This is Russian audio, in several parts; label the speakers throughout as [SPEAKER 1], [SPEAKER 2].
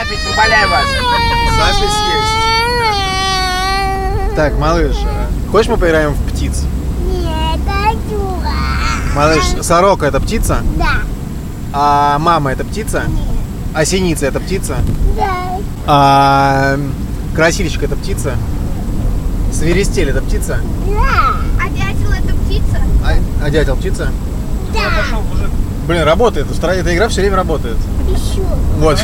[SPEAKER 1] запись, умоляю вас.
[SPEAKER 2] Запись есть. Так, малыш, хочешь мы поиграем в птиц?
[SPEAKER 3] Нет, хочу.
[SPEAKER 2] Малыш, сорока это птица?
[SPEAKER 3] Да.
[SPEAKER 2] А мама это птица? А синица это птица?
[SPEAKER 3] Да.
[SPEAKER 2] А красильщик это птица? Свиристель это птица?
[SPEAKER 3] Да.
[SPEAKER 4] А дятел это птица?
[SPEAKER 2] А, а дятел птица?
[SPEAKER 3] Да.
[SPEAKER 2] Блин, работает. В стране эта игра все время работает.
[SPEAKER 3] Еще.
[SPEAKER 2] Вот.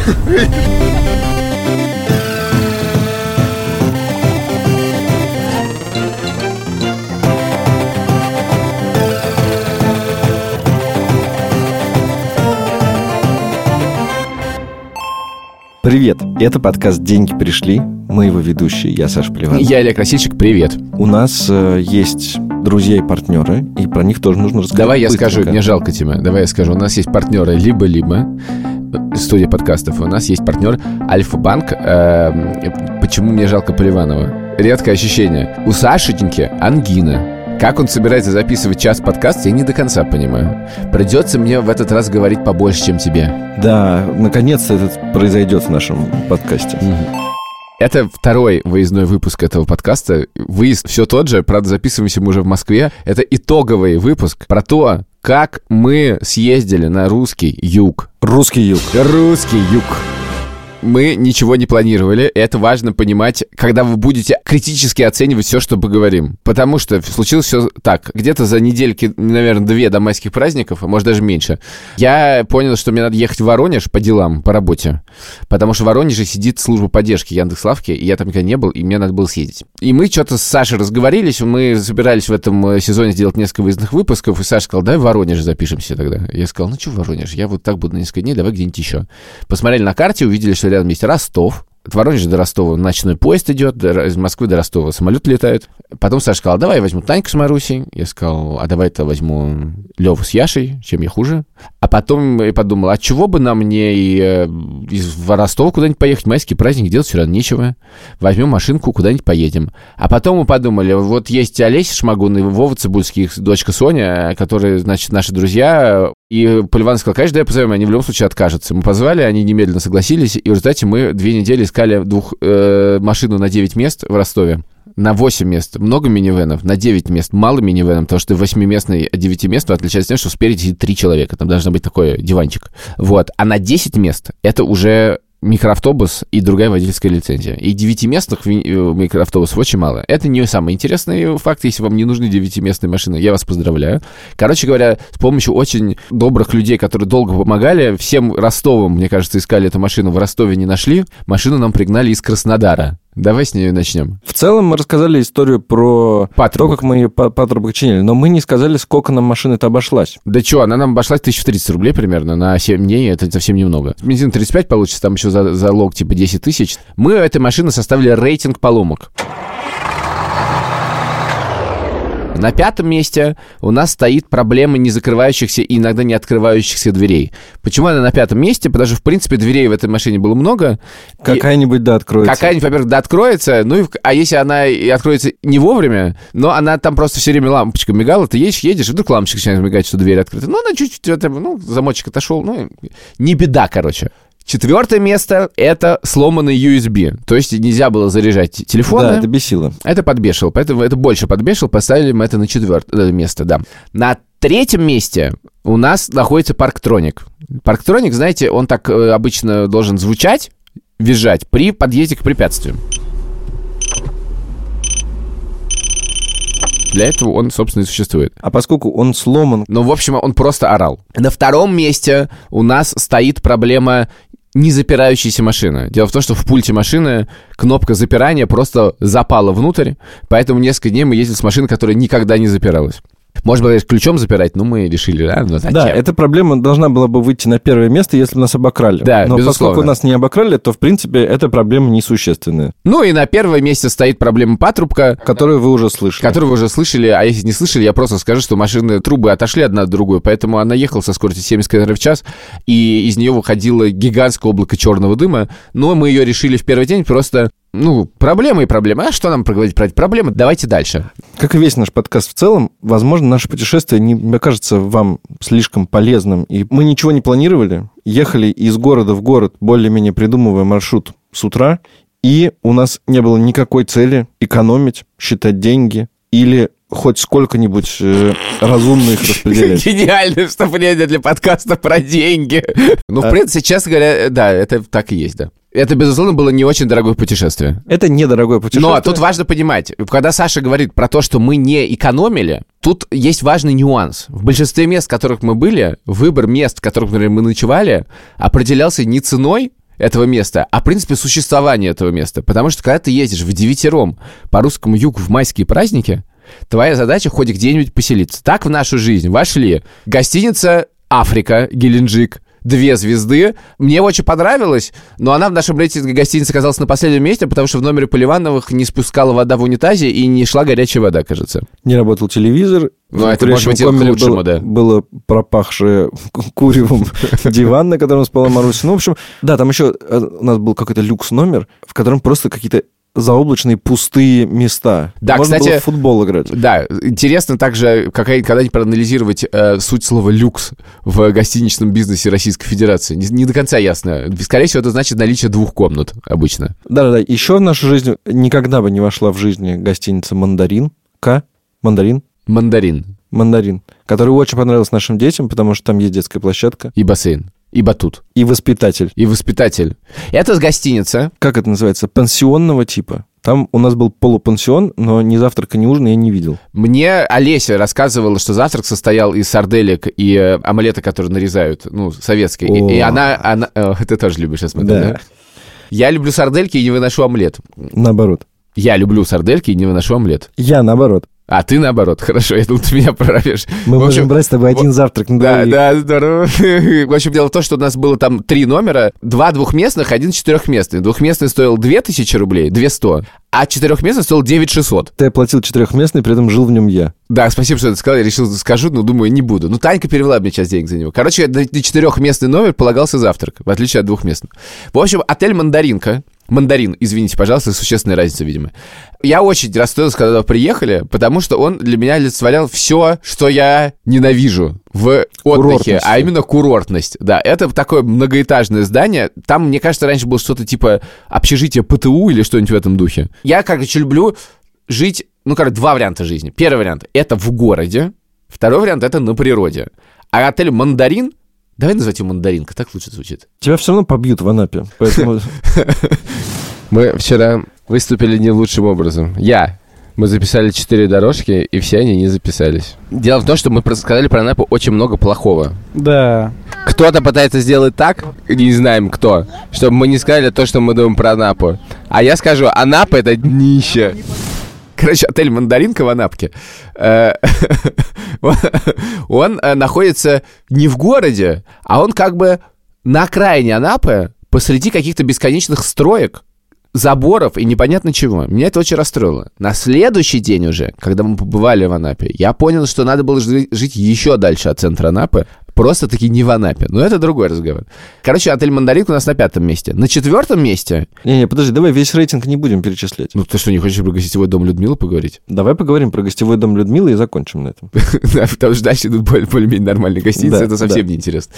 [SPEAKER 5] Привет, это подкаст «Деньги пришли». Мы его ведущие, я Саша Плеван.
[SPEAKER 1] Я Олег Красильщик, привет.
[SPEAKER 5] У нас э, есть друзья и партнеры, и про них тоже нужно рассказать.
[SPEAKER 1] Давай я
[SPEAKER 5] быстренько.
[SPEAKER 1] скажу, мне жалко тебя. Давай я скажу. У нас есть партнеры либо-либо, студия подкастов. У нас есть партнер Альфа-банк. Эм, Почему мне жалко Поливанова? Редкое ощущение. У Сашеньки ангина. Как он собирается записывать час подкаста, я не до конца понимаю. Придется мне в этот раз говорить побольше, чем тебе.
[SPEAKER 5] Да, наконец-то это произойдет в нашем подкасте.
[SPEAKER 1] Это второй выездной выпуск этого подкаста. Выезд все тот же, правда, записываемся мы уже в Москве. Это итоговый выпуск про то, как мы съездили на русский юг.
[SPEAKER 5] Русский юг.
[SPEAKER 1] Русский юг. Мы ничего не планировали. Это важно понимать, когда вы будете критически оценивать все, что мы говорим. Потому что случилось все так. Где-то за недельки, наверное, две до майских праздников, а может даже меньше, я понял, что мне надо ехать в Воронеж по делам, по работе. Потому что в Воронеже сидит служба поддержки Яндекс.Лавки, и я там никогда не был, и мне надо было съездить. И мы что-то с Сашей разговорились, мы собирались в этом э, сезоне сделать несколько выездных выпусков, и Саша сказал, давай в Воронеж запишемся тогда. Я сказал, ну что в Воронеж, я вот так буду на несколько дней, давай где-нибудь еще. Посмотрели на карте, увидели, что рядом есть Ростов, от Воронежа до Ростова ночной поезд идет, из Москвы до Ростова самолет летает. Потом Саша сказал, давай я возьму Таньку с Марусей. Я сказал, а давай-то возьму Леву с Яшей, чем я хуже. А потом я подумал, а чего бы нам не э, из Ростова куда-нибудь поехать, майский праздник, делать все равно нечего. Возьмем машинку, куда-нибудь поедем. А потом мы подумали, вот есть Олеся Шмагун и Вова Цибульский, их дочка Соня, которые, значит, наши друзья. И Поливан сказал, конечно, давай позовем, они в любом случае откажутся. Мы позвали, они немедленно согласились, и в результате мы две недели искали двух, э, машину на 9 мест в Ростове. На 8 мест много минивенов, на 9 мест мало минивенов, потому что 8-местный от 9 мест отличается тем, что спереди сидит 3 человека, там должен быть такой диванчик. Вот. А на 10 мест это уже микроавтобус и другая водительская лицензия. И девятиместных э, микроавтобусов очень мало. Это не самый интересный факт, если вам не нужны девятиместные машины. Я вас поздравляю. Короче говоря, с помощью очень добрых людей, которые долго помогали, всем Ростовам, мне кажется, искали эту машину, в Ростове не нашли. Машину нам пригнали из Краснодара. Давай с нее начнем.
[SPEAKER 5] В целом мы рассказали историю про
[SPEAKER 1] Патрубок.
[SPEAKER 5] то, как мы ее па- патрубок чинили, но мы не сказали, сколько нам машина-то обошлась.
[SPEAKER 1] Да что, она нам обошлась 1030 рублей примерно на 7 дней, это совсем немного. Бензин 35 получится, там еще за, залог типа 10 тысяч. Мы у этой машины составили рейтинг поломок. На пятом месте у нас стоит проблема не закрывающихся и иногда не открывающихся дверей. Почему она на пятом месте? Потому что, в принципе, дверей в этой машине было много.
[SPEAKER 5] Какая-нибудь, да, откроется.
[SPEAKER 1] Какая-нибудь, во-первых, да, откроется, ну и, а если она и откроется не вовремя, но она там просто все время лампочка мигала, ты едешь, едешь, и вдруг лампочка начинает мигать, что дверь открыта. Ну, она чуть-чуть, ну, замочек отошел, ну, не беда, короче. Четвертое место — это сломанный USB. То есть нельзя было заряжать телефоны.
[SPEAKER 5] Да, это бесило.
[SPEAKER 1] Это подбешивал, поэтому это больше подбешивал, поставили мы это на четвертое место, да. На третьем месте у нас находится парктроник. Парктроник, знаете, он так э, обычно должен звучать, визжать при подъезде к препятствиям. Для этого он, собственно, и существует.
[SPEAKER 5] А поскольку он сломан,
[SPEAKER 1] Но, в общем, он просто орал. На втором месте у нас стоит проблема не запирающейся машины. Дело в том, что в пульте машины кнопка запирания просто запала внутрь, поэтому несколько дней мы ездили с машиной, которая никогда не запиралась. Может быть, ключом запирать, но мы решили, а, ну зачем?
[SPEAKER 5] Да, эта проблема должна была бы выйти на первое место, если бы нас обокрали.
[SPEAKER 1] Да,
[SPEAKER 5] Но
[SPEAKER 1] безусловно.
[SPEAKER 5] поскольку нас не обокрали, то, в принципе, эта проблема несущественная,
[SPEAKER 1] Ну и на первом месте стоит проблема патрубка,
[SPEAKER 5] которую вы уже слышали.
[SPEAKER 1] которую вы уже слышали, а если не слышали, я просто скажу, что машины, трубы отошли одна от другой, поэтому она ехала со скоростью 70 км в час, и из нее выходило гигантское облако черного дыма, но мы ее решили в первый день просто Ну, проблемы и проблемы. А что нам проговорить про эти проблемы? Давайте дальше.
[SPEAKER 5] Как и весь наш подкаст в целом, возможно, наше путешествие не окажется вам слишком полезным. И мы ничего не планировали, ехали из города в город, более-менее придумывая маршрут с утра, и у нас не было никакой цели экономить, считать деньги или хоть сколько-нибудь э, разумно их распределять.
[SPEAKER 1] Гениальное вступление для подкаста про деньги. Ну, в
[SPEAKER 5] А-
[SPEAKER 1] принципе, честно говоря, да, это так и есть, да. Это, безусловно, было не очень дорогое путешествие.
[SPEAKER 5] Это недорогое путешествие.
[SPEAKER 1] Но тут важно понимать, когда Саша говорит про то, что мы не экономили, тут есть важный нюанс. В большинстве мест, в которых мы были, выбор мест, в которых, например, мы ночевали, определялся не ценой этого места, а в принципе существования этого места. Потому что когда ты ездишь в девятером по русскому югу в майские праздники, твоя задача хоть где-нибудь поселиться. Так в нашу жизнь вошли гостиница «Африка», Геленджик, две звезды. Мне очень понравилось, но она в нашем рейтинге гостиницы оказалась на последнем месте, потому что в номере Поливановых не спускала вода в унитазе и не шла горячая вода, кажется.
[SPEAKER 5] Не работал телевизор.
[SPEAKER 1] Ну, это, может быть, к лучшему,
[SPEAKER 5] было,
[SPEAKER 1] да.
[SPEAKER 5] Было пропахшее куревом диван, на котором спала Маруся. Ну, в общем, да, там еще э, у нас был какой-то люкс-номер, в котором просто какие-то заоблачные пустые места.
[SPEAKER 1] Да,
[SPEAKER 5] Можно
[SPEAKER 1] кстати,
[SPEAKER 5] было в футбол играть.
[SPEAKER 1] Да, интересно также какая- когда-нибудь проанализировать э, суть слова «люкс» в гостиничном бизнесе Российской Федерации. Не, не до конца ясно. Скорее всего, это значит наличие двух комнат обычно.
[SPEAKER 5] Да-да-да, еще в нашу жизнь никогда бы не вошла в жизни гостиница «Мандарин». К? «Мандарин»?
[SPEAKER 1] Мандарин
[SPEAKER 5] «Мандарин», который очень понравился нашим детям, потому что там есть детская площадка
[SPEAKER 1] и бассейн, и батут,
[SPEAKER 5] и воспитатель.
[SPEAKER 1] и воспитатель. Это гостиница.
[SPEAKER 5] Как это называется? Пансионного типа. Там у нас был полупансион, но ни завтрака, ни ужина я не видел.
[SPEAKER 1] Мне Олеся рассказывала, что завтрак состоял из сарделек и э, омлета, которые нарезают, ну, советские. И, и она... она э, ты тоже любишь, смотрю, да?
[SPEAKER 5] Да.
[SPEAKER 1] Я люблю сардельки и не выношу омлет.
[SPEAKER 5] Наоборот.
[SPEAKER 1] Я люблю сардельки и не выношу омлет.
[SPEAKER 5] Я наоборот.
[SPEAKER 1] А ты наоборот, хорошо, я думал, ты меня прорвешь.
[SPEAKER 5] Мы
[SPEAKER 1] В общем,
[SPEAKER 5] можем брать с тобой один завтрак на
[SPEAKER 1] Да,
[SPEAKER 5] двоих.
[SPEAKER 1] да, здорово. В общем, дело в том, что у нас было там три номера, два двухместных, один четырехместный. Двухместный стоил 2000 рублей, 200, а четырехместный стоил 9600.
[SPEAKER 5] Ты оплатил четырехместный, при этом жил в нем я.
[SPEAKER 1] Да, спасибо, что ты сказал, я решил, скажу, но думаю, не буду. Ну, Танька перевела мне часть денег за него. Короче, на четырехместный номер полагался завтрак, в отличие от двухместного. В общем, отель «Мандаринка», Мандарин, извините, пожалуйста, существенная разница, видимо. Я очень расстроился, когда приехали, потому что он для меня олицетворял все, что я ненавижу в отдыхе, а именно курортность. Да, это такое многоэтажное здание. Там, мне кажется, раньше было что-то типа общежитие ПТУ или что-нибудь в этом духе. Я, короче, люблю жить, ну, короче, два варианта жизни. Первый вариант — это в городе, второй вариант — это на природе. А отель «Мандарин» Давай называть его «Мандаринка», так лучше звучит.
[SPEAKER 5] Тебя все равно побьют в Анапе. Поэтому
[SPEAKER 1] Мы вчера выступили не лучшим образом. Я. Мы записали четыре дорожки, и все они не записались. Дело в том, что мы сказали про Анапу очень много плохого.
[SPEAKER 2] Да.
[SPEAKER 1] Кто-то пытается сделать так, не знаем кто, чтобы мы не сказали то, что мы думаем про Анапу. А я скажу, Анапа — это днище. Короче, отель «Мандаринка» в Анапке, э, он- э, находится не в городе, а он как бы на окраине Анапы, посреди каких-то бесконечных строек, заборов и непонятно чего. Меня это очень расстроило. На следующий день уже, когда мы побывали в Анапе, я понял, что надо было жи- жить еще дальше от центра Анапы, просто-таки не в Анапе. Но это другой разговор. Короче, отель «Мандаринка» у нас на пятом месте. На четвертом месте...
[SPEAKER 5] Не-не, подожди, давай весь рейтинг не будем перечислять.
[SPEAKER 1] Ну, ты что, не хочешь про гостевой дом Людмилы поговорить?
[SPEAKER 5] Давай поговорим про гостевой дом Людмилы и закончим на этом.
[SPEAKER 1] Да, потому что дальше идут более- более-менее нормальные гостиницы, это совсем неинтересно.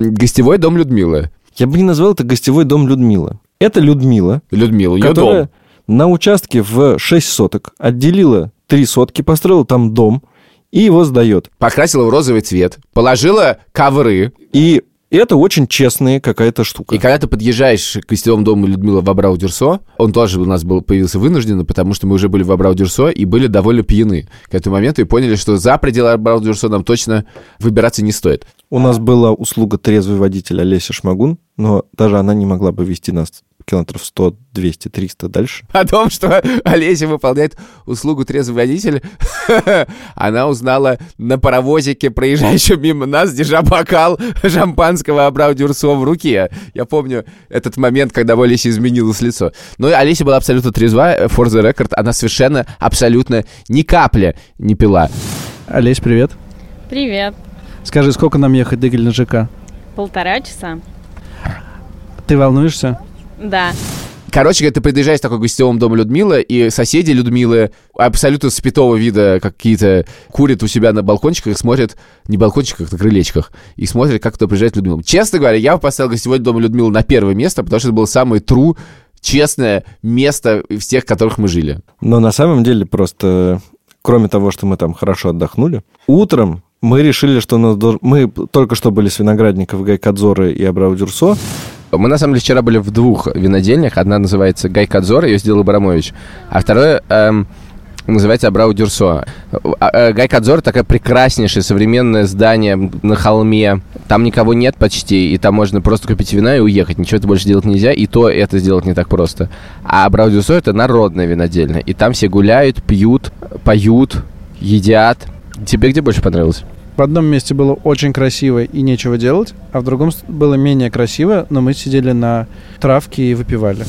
[SPEAKER 1] Гостевой дом Людмилы.
[SPEAKER 5] Я бы не назвал это гостевой дом Людмила. Это Людмила,
[SPEAKER 1] Людмила, ее
[SPEAKER 5] которая
[SPEAKER 1] дом.
[SPEAKER 5] на участке в 6 соток отделила 3 сотки, построила там дом и его сдает.
[SPEAKER 1] Покрасила в розовый цвет, положила ковры,
[SPEAKER 5] И это очень честная какая-то штука.
[SPEAKER 1] И когда ты подъезжаешь к гостевому дому Людмилы в Абрау-Дюрсо, он тоже у нас был, появился вынужденно, потому что мы уже были в Абрау-Дюрсо и были довольно пьяны к этому моменту и поняли, что за пределы Абрау-Дюрсо нам точно выбираться не стоит.
[SPEAKER 5] У нас была услуга трезвый водитель Олеся Шмагун, но даже она не могла бы вести нас километров 100, 200, 300 дальше.
[SPEAKER 1] О том, что Олеся выполняет услугу трезвый водитель, она узнала на паровозике, проезжающем мимо нас, держа бокал шампанского Абрау-Дюрсо в руке. Я помню этот момент, когда у Олеси изменилось лицо. Но Олеся была абсолютно трезва, for the record, она совершенно, абсолютно ни капли не пила.
[SPEAKER 2] Олесь, привет.
[SPEAKER 4] Привет.
[SPEAKER 2] Скажи, сколько нам ехать до Геленджика?
[SPEAKER 4] Полтора часа?
[SPEAKER 2] Ты волнуешься?
[SPEAKER 4] Да.
[SPEAKER 1] Короче говоря, ты приезжаешь в такой гостевом дом Людмилы, и соседи Людмилы абсолютно спитого вида какие-то курят у себя на балкончиках, смотрят, не балкончиках, на крылечках, и смотрят, как туда приезжает Людмила. Честно говоря, я поставил гостевой дом Людмилы на первое место, потому что это было самое true, честное место из тех, в которых мы жили.
[SPEAKER 5] Но на самом деле просто, кроме того, что мы там хорошо отдохнули, утром мы решили, что нас мы только что были с виноградников Гайкадзоры и Абрау-Дюрсо.
[SPEAKER 1] Мы, на самом деле, вчера были в двух винодельнях. Одна называется Гайкадзор, ее сделал Абрамович. А второе эм, называется Абрау Дюрсо. А, э, Гайкадзор такое прекраснейшее современное здание на холме. Там никого нет почти, и там можно просто купить вина и уехать. Ничего это больше делать нельзя, и то это сделать не так просто. А Абрау Дюрсо это народная винодельня. И там все гуляют, пьют, поют, едят. Тебе где больше понравилось?
[SPEAKER 2] В одном месте было очень красиво и нечего делать, а в другом было менее красиво, но мы сидели на травке и выпивали.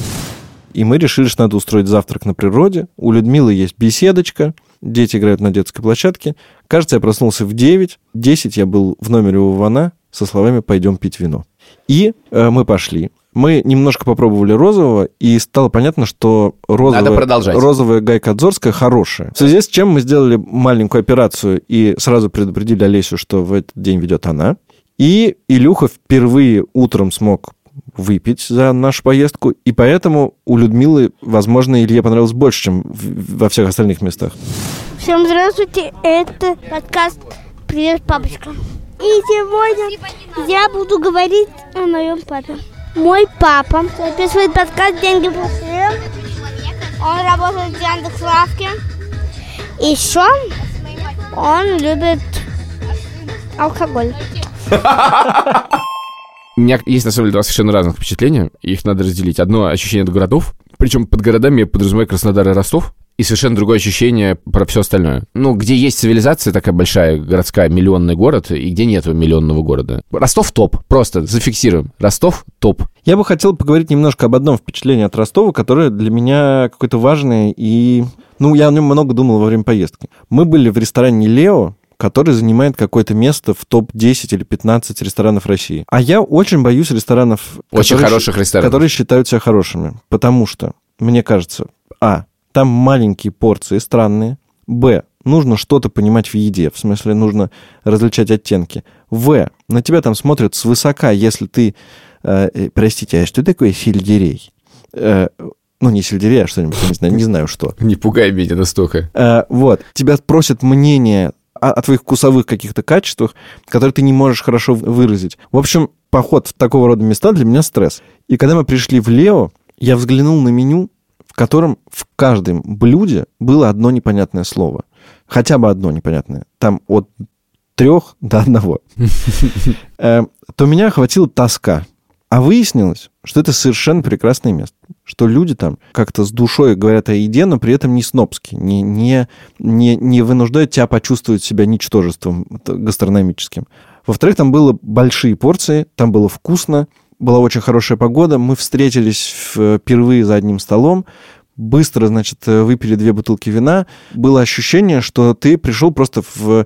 [SPEAKER 5] И мы решили, что надо устроить завтрак на природе. У Людмилы есть беседочка, дети играют на детской площадке. Кажется, я проснулся в 9. 10 я был в номере у Вана со словами «пойдем пить вино». И э, мы пошли. Мы немножко попробовали розового, и стало понятно, что розовая, розовая гайка Отзорская хорошая. В связи с чем мы сделали маленькую операцию и сразу предупредили Олесю, что в этот день ведет она. И Илюха впервые утром смог выпить за нашу поездку, и поэтому у Людмилы, возможно, Илье понравилось больше, чем в- во всех остальных местах.
[SPEAKER 3] Всем здравствуйте, это подкаст «Привет, папочка». И сегодня я буду говорить о моем папе. Мой папа записывает подкаст «Деньги пустые». Он работает в Яндекс.Лавке. Еще он любит алкоголь.
[SPEAKER 1] У меня есть, на самом деле, два совершенно разных впечатления, их надо разделить. Одно ощущение от городов, причем под городами я подразумеваю Краснодар и Ростов, и совершенно другое ощущение про все остальное. Ну, где есть цивилизация такая большая, городская, миллионный город, и где нет миллионного города. Ростов топ, просто зафиксируем. Ростов топ.
[SPEAKER 5] Я бы хотел поговорить немножко об одном впечатлении от Ростова, которое для меня какое-то важное, и... Ну, я о нем много думал во время поездки. Мы были в ресторане «Лео», который занимает какое-то место в топ-10 или 15 ресторанов России. А я очень боюсь ресторанов,
[SPEAKER 1] Очень
[SPEAKER 5] которые
[SPEAKER 1] хороших ресторанов.
[SPEAKER 5] которые считают себя хорошими. Потому что, мне кажется, а, там маленькие порции странные, б, нужно что-то понимать в еде, в смысле нужно различать оттенки, в, на тебя там смотрят свысока, если ты, э, э, простите, а что такое сельдерей? Э, ну, не сельдерей, а что-нибудь, не знаю, не знаю что.
[SPEAKER 1] Не пугай меня настолько.
[SPEAKER 5] Э, вот, тебя просят мнение о, о твоих вкусовых каких-то качествах, которые ты не можешь хорошо выразить. В общем, поход в такого рода места для меня стресс. И когда мы пришли в Лео, я взглянул на меню, котором в каждом блюде было одно непонятное слово. Хотя бы одно непонятное. Там от трех до одного. Э, То меня охватила тоска. А выяснилось, что это совершенно прекрасное место. Что люди там как-то с душой говорят о еде, но при этом не снобски, не, не, не, не вынуждают тебя почувствовать себя ничтожеством гастрономическим. Во-вторых, там было большие порции, там было вкусно, была очень хорошая погода. Мы встретились в- впервые за одним столом, быстро, значит, э, выпили две бутылки вина. Было ощущение, что ты пришел просто в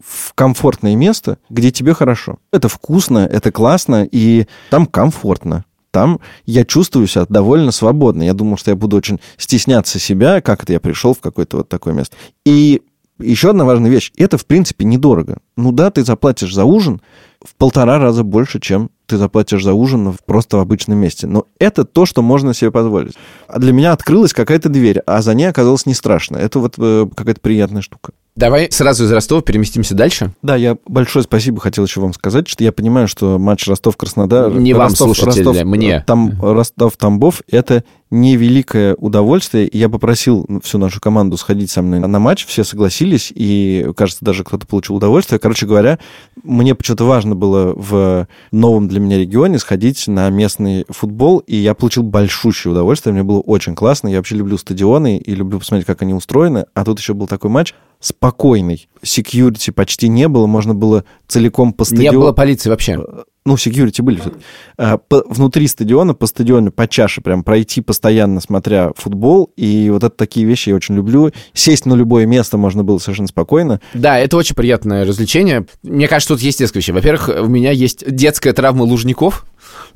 [SPEAKER 5] в комфортное место, где тебе хорошо. Это вкусно, это классно, и там комфортно. Там я чувствую себя довольно свободно. Я думал, что я буду очень стесняться себя, как это я пришел в какое-то вот такое место. И еще одна важная вещь. Это, в принципе, недорого. Ну да, ты заплатишь за ужин в полтора раза больше, чем ты заплатишь за ужин в- просто в обычном месте. Но это то, что можно себе позволить. А для меня открылась какая-то дверь, а за ней оказалось не страшно. Это вот э, какая-то приятная штука.
[SPEAKER 1] Давай сразу из Ростова переместимся дальше.
[SPEAKER 5] Да, я большое спасибо хотел еще вам сказать, что я понимаю, что матч Ростов-Краснодар...
[SPEAKER 1] Не вам,
[SPEAKER 5] Ростов,
[SPEAKER 1] слушатели,
[SPEAKER 5] Ростов,
[SPEAKER 1] мне.
[SPEAKER 5] Там, Ростов-Тамбов — это невеликое удовольствие. Я попросил всю нашу команду сходить со мной на матч, все согласились, и, кажется, даже кто-то получил удовольствие. Короче говоря, мне почему-то важно было в новом для меня регионе сходить на местный футбол, и я получил большущее удовольствие, мне было очень классно. Я вообще люблю стадионы и люблю посмотреть, как они устроены. А тут еще был такой матч спокойный. Секьюрити почти не было, можно было целиком по
[SPEAKER 1] Не
[SPEAKER 5] стадиону...
[SPEAKER 1] было полиции вообще.
[SPEAKER 5] Ну, секьюрити были. всё-таки. А, по- внутри стадиона, по стадиону, по чаше прям пройти постоянно, смотря футбол. И вот это такие вещи я очень люблю. Сесть на любое место можно было совершенно спокойно.
[SPEAKER 1] Да, это очень приятное развлечение. Мне кажется, тут есть несколько вещей. Во-первых, у меня есть детская травма лужников.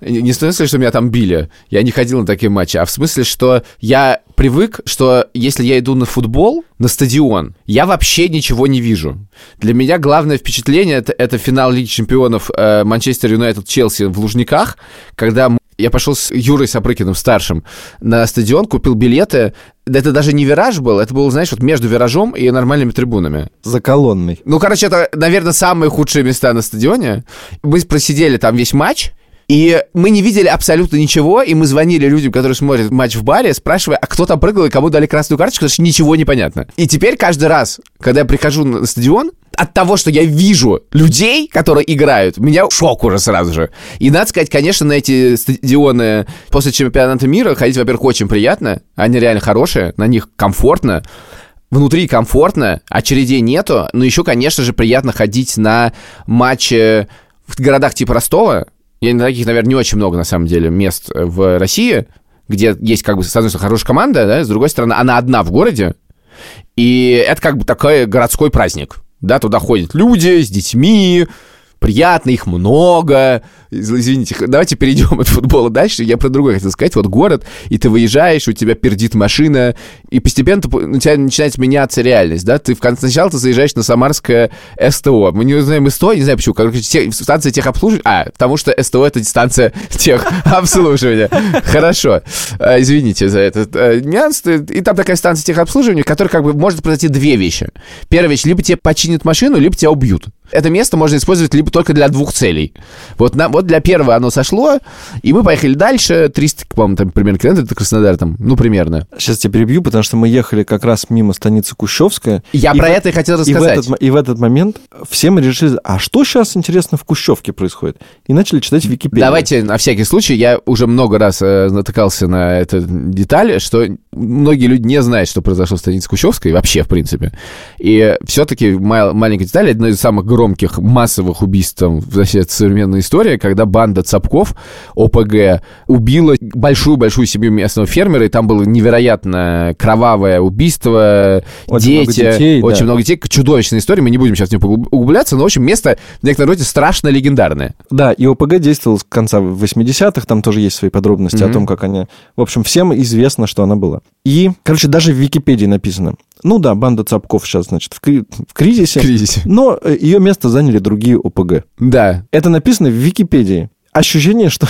[SPEAKER 1] Не в смысле, что меня там били. Я не ходил на такие матчи, а в смысле, что я привык, что если я иду на футбол, на стадион, я вообще ничего не вижу. Для меня главное впечатление это, это финал Лиги Чемпионов э, Манчестер Юнайтед Челси в Лужниках, когда я пошел с Юрой Сапрыкиным старшим на стадион, купил билеты. Это даже не вираж был, это был, знаешь, вот между виражом и нормальными трибунами.
[SPEAKER 5] За колонной.
[SPEAKER 1] Ну, короче, это, наверное, самые худшие места на стадионе. Мы просидели там весь матч, и мы не видели абсолютно ничего, и мы звонили людям, которые смотрят матч в баре, спрашивая, а кто там прыгал и кому дали красную карточку, потому что ничего не понятно. И теперь каждый раз, когда я прихожу на стадион, от того, что я вижу людей, которые играют, меня шок уже сразу же. И надо сказать, конечно, на эти стадионы после чемпионата мира ходить, во-первых, очень приятно. Они реально хорошие, на них комфортно. Внутри комфортно, очередей нету, но еще, конечно же, приятно ходить на матчи в городах типа Ростова. Я на таких, наверное, не очень много, на самом деле, мест в России, где есть, как бы, с одной стороны, хорошая команда, да, с другой стороны, она одна в городе, и это как бы такой городской праздник. Да, туда ходят люди с детьми, приятно, их много. Из- Извините, давайте перейдем от футбола дальше. Я про другое хотел сказать. Вот город, и ты выезжаешь, у тебя пердит машина, и постепенно у тебя начинает меняться реальность, да? Ты в конце сначала ты заезжаешь на Самарское СТО. Мы не знаем СТО, не знаю почему. Короче, те- станция техобслуживания. А, потому что СТО — это станция техобслуживания. Хорошо. А, Извините за этот э, нюанс. И там такая станция техобслуживания, в которой как бы может произойти две вещи. Первая вещь, либо тебе починят машину, либо тебя убьют. Это место можно использовать либо только для двух целей. Вот, на, вот для первого оно сошло, и мы поехали дальше. 300, по-моему, там примерно километров до Краснодара, там, ну, примерно.
[SPEAKER 5] Сейчас тебя перебью, потому что мы ехали как раз мимо станицы Кущевская.
[SPEAKER 1] Я
[SPEAKER 5] И
[SPEAKER 1] про
[SPEAKER 5] в-
[SPEAKER 1] это и хотел
[SPEAKER 5] И в,
[SPEAKER 1] рассказать.
[SPEAKER 5] этот, и в этот момент все мы решили, а что сейчас, интересно, в Кущевке происходит? И начали читать Википедию.
[SPEAKER 1] Давайте на всякий случай, я уже много раз э, натыкался на эту деталь, что многие люди не знают, что произошло в станице Кущевской, вообще, в принципе. И все-таки маленькая деталь, одно из самых громких массовых убийств вообще современной истории, когда банда Цапков, ОПГ, убила большую-большую семью местного фермера, и там было невероятно кровавое убийство,
[SPEAKER 5] Очень много
[SPEAKER 1] дети,
[SPEAKER 5] детей,
[SPEAKER 1] очень
[SPEAKER 5] да.
[SPEAKER 1] много детей, чудовищная история, мы не будем сейчас в нее углуб- углубляться, но, в общем, место в некотором роде страшно легендарное.
[SPEAKER 5] Да, и ОПГ действовал с конца 80-х, там тоже есть свои подробности
[SPEAKER 1] Мгм.
[SPEAKER 5] о том, как они... В общем, всем известно, что она была. И, короче, даже в Википедии написано. Ну да, банда Цапков сейчас, значит, в, кри- в кризисе,
[SPEAKER 1] кризисе.
[SPEAKER 5] но э, ее место заняли другие ОПГ.
[SPEAKER 1] Да.
[SPEAKER 5] Это написано в Википедии. Ощущение, что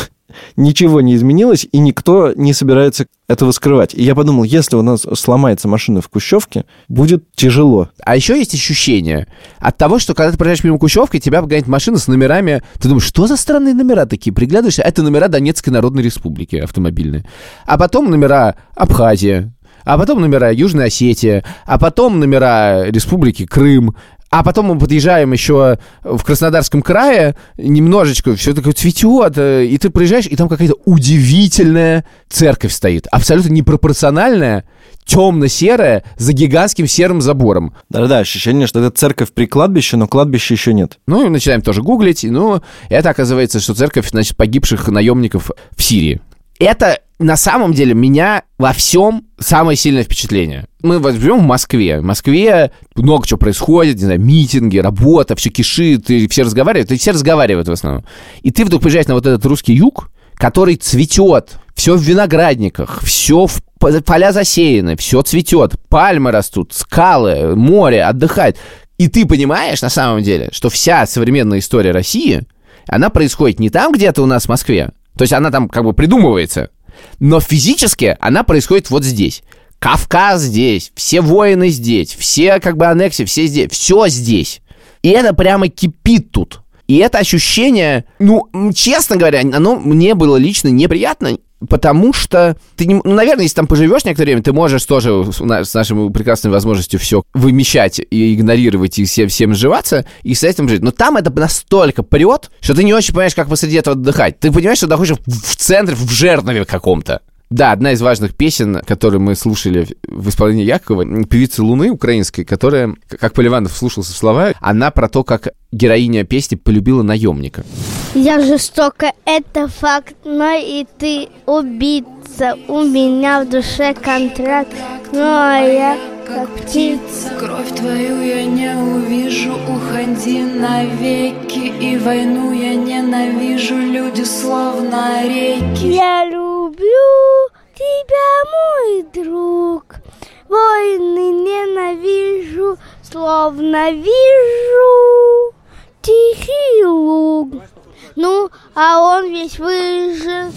[SPEAKER 5] ничего не изменилось, и никто не собирается этого скрывать. И я подумал, если у нас сломается машина в Кущевке, будет тяжело.
[SPEAKER 1] А еще есть ощущение от того, что когда ты проезжаешь мимо Кущевки, тебя погоняет машина с номерами. Ты думаешь, что за странные номера такие? Приглядываешься, это номера Донецкой Народной Республики автомобильные. А потом номера Абхазия, а потом номера Южной Осетии, а потом номера Республики Крым, а потом мы подъезжаем еще в Краснодарском крае, немножечко все такое цветет, э, и ты проезжаешь, и там какая-то удивительная церковь стоит, абсолютно непропорциональная, темно-серая, за гигантским серым забором.
[SPEAKER 5] Да-да, ощущение, что это церковь при кладбище, но кладбища еще нет.
[SPEAKER 1] Ну, и начинаем тоже гуглить, и, ну, это оказывается, что церковь, значит, погибших наемников в Сирии. Это на самом деле меня во всем самое сильное впечатление. Мы возьмем в Москве. В Москве много чего происходит, не знаю, митинги, работа, все кишит, и все разговаривают, и все разговаривают в основном. И ты вдруг приезжаешь на вот этот русский юг, который цветет, все в виноградниках, все в поля засеяны, все цветет, пальмы растут, скалы, море, отдыхать. И ты понимаешь, на самом деле, что вся современная история России, она происходит не там где-то у нас в Москве, то есть она там как бы придумывается, но физически она происходит вот здесь. Кавказ здесь, все воины здесь, все как бы аннексии, все здесь, все здесь. И это прямо кипит тут. И это ощущение, ну, честно говоря, оно мне было лично неприятно, потому что ты, не, ну, наверное, если там поживешь некоторое время, ты можешь тоже с, на- с нашей прекрасной возможностью все вымещать и игнорировать и всем, всем сживаться и с этим жить. Но там это настолько прет, что ты не очень понимаешь, как посреди этого отдыхать. Ты понимаешь, что находишься в, центре, в жернове каком-то. Да, одна из важных песен, которую мы слушали в исполнении Якова, певицы Луны украинской, которая, как Поливанов слушался в слова, она про то, как героиня песни полюбила наемника.
[SPEAKER 3] Я жестоко, это факт, но и ты убийца. У меня в душе контракт, ну а я как птица.
[SPEAKER 4] Кровь твою я не увижу, уходи навеки И войну я ненавижу, люди словно реки
[SPEAKER 3] Я люблю тебя, мой друг. Войны ненавижу, словно вижу тихий луг. Ну, а он весь выжжен.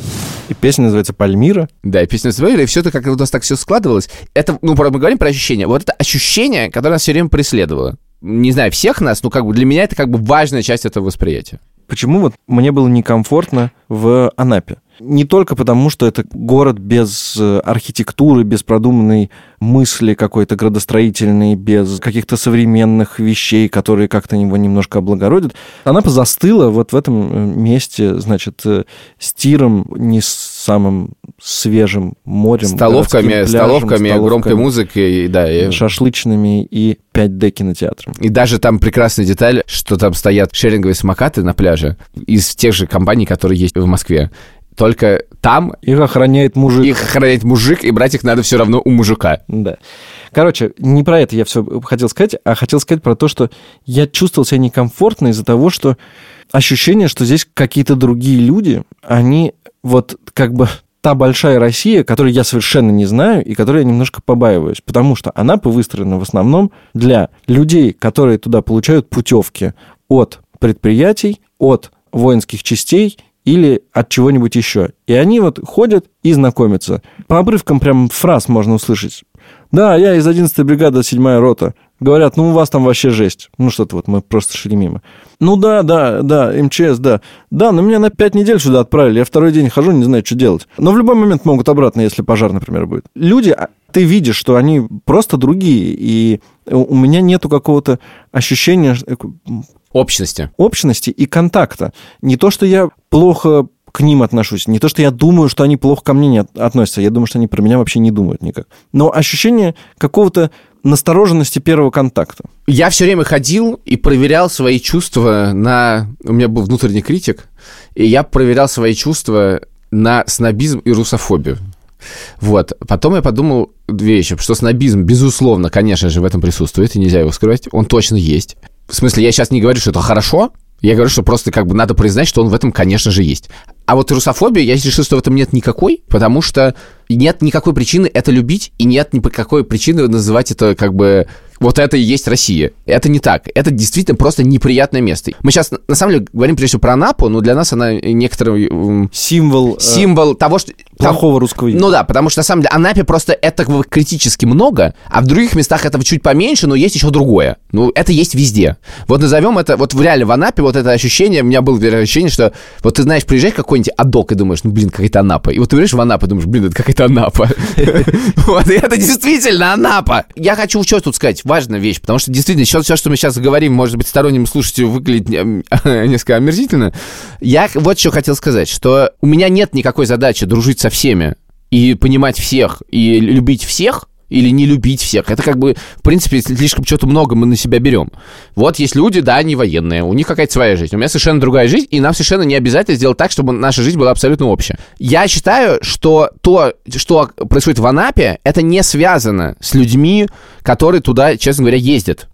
[SPEAKER 5] И песня называется «Пальмира».
[SPEAKER 1] Да, и песня Свейра, и все это как у нас так все складывалось. Это, ну, про- мы говорим про ощущение. Вот это ощущение, которое нас все время преследовало. Не знаю, всех нас, но как бы для меня это как бы важная часть этого восприятия.
[SPEAKER 5] Почему вот мне было некомфортно в Анапе? Не только потому, что это город без э, архитектуры, без продуманной мысли какой-то градостроительной, без каких-то современных вещей, которые как-то его немножко облагородят. Анапа застыла вот в этом э, месте, значит, э, с тиром, не с самым свежим морем.
[SPEAKER 1] Столовками,
[SPEAKER 5] пляжем,
[SPEAKER 1] столовками, громкой
[SPEAKER 5] столовками,
[SPEAKER 1] музыкой, и, да, и,
[SPEAKER 5] шашлычными и 5D-кинотеатром.
[SPEAKER 1] и даже там прекрасная деталь, что там стоят шеринговые самокаты на пляже из тех же компаний, которые есть в Москве. Только там
[SPEAKER 5] Их охраняет мужик.
[SPEAKER 1] их охранять мужик, и брать их надо все равно у мужика.
[SPEAKER 5] Да. Короче, не про это я все хотел сказать, а хотел сказать про то, что я чувствовал себя некомфортно из-за того, что ощущение, что здесь какие-то другие люди, они вот как бы та большая Россия, которую я совершенно не знаю и которой я немножко побаиваюсь, потому что она выстроена в основном для людей, которые туда получают путевки от предприятий, от воинских частей или от чего-нибудь еще. И они вот ходят и знакомятся. По обрывкам прям фраз можно услышать. Да, я из 11-й бригады, 7-я рота. Говорят, ну у вас там вообще жесть. Ну что-то вот, мы просто шли мимо. Ну да, да, да, МЧС, да. Да, но меня на 5 недель сюда отправили. Я второй день хожу, не знаю, что делать. Но в любой момент могут обратно, если пожар, например, будет. Люди, а, ты видишь, что они просто другие. И у меня нету какого-то ощущения э,
[SPEAKER 1] Общности.
[SPEAKER 5] общности и контакта. Не то, что я плохо к ним отношусь, не то, что я думаю, что они плохо ко мне не от- относятся, я думаю, что они про меня вообще не думают никак. Но ощущение какого-то настороженности первого контакта.
[SPEAKER 1] Я все время ходил и проверял свои чувства на... У меня был внутренний критик, и я проверял свои чувства на снобизм и русофобию. Вот. Потом я подумал две вещи, что снобизм, безусловно, конечно же, в этом присутствует, и нельзя его скрывать. Он точно есть. В смысле, я сейчас не говорю, что это хорошо, я говорю, что просто как бы надо признать, что он в этом, конечно же, есть. А вот русофобия, я решил, что в этом нет никакой, потому что нет никакой причины это любить, и нет никакой причины называть это как бы вот это и есть Россия. Это не так. Это действительно просто неприятное место. Мы сейчас, на самом деле, говорим прежде всего про Анапу, но для нас она некоторый м,
[SPEAKER 5] Символ, э,
[SPEAKER 1] символ того, что... там-
[SPEAKER 5] плохого русского языка.
[SPEAKER 1] ну да, потому что на самом деле Анапе просто этого критически много, а в других местах этого чуть поменьше, но есть еще другое. Ну, это есть везде. Вот назовем это, вот в реале в Анапе вот это ощущение, у меня было ощущение, что вот ты знаешь, приезжаешь в какой-нибудь адок и думаешь, ну, блин, какая-то Анапа. И вот ты приезжаешь в Анапу и думаешь, блин, это какая-то Анапа. Вот, и это действительно Анапа. Я хочу что тут сказать, важная вещь, потому что действительно все, все, что мы сейчас говорим, может быть, сторонним слушателю выглядит м, несколько омерзительно. Я вот что хотел сказать, что у меня нет никакой задачи дружить со всеми и понимать всех, и любить всех, или не любить всех. Это как бы, в принципе, слишком что-то много мы на себя берем. Вот есть люди, да, они военные, у них какая-то своя жизнь. У меня совершенно другая жизнь, и нам совершенно не обязательно сделать так, чтобы наша жизнь была абсолютно общая. Я считаю, что то, что происходит в Анапе, это не связано с людьми, которые туда, честно говоря, ездят.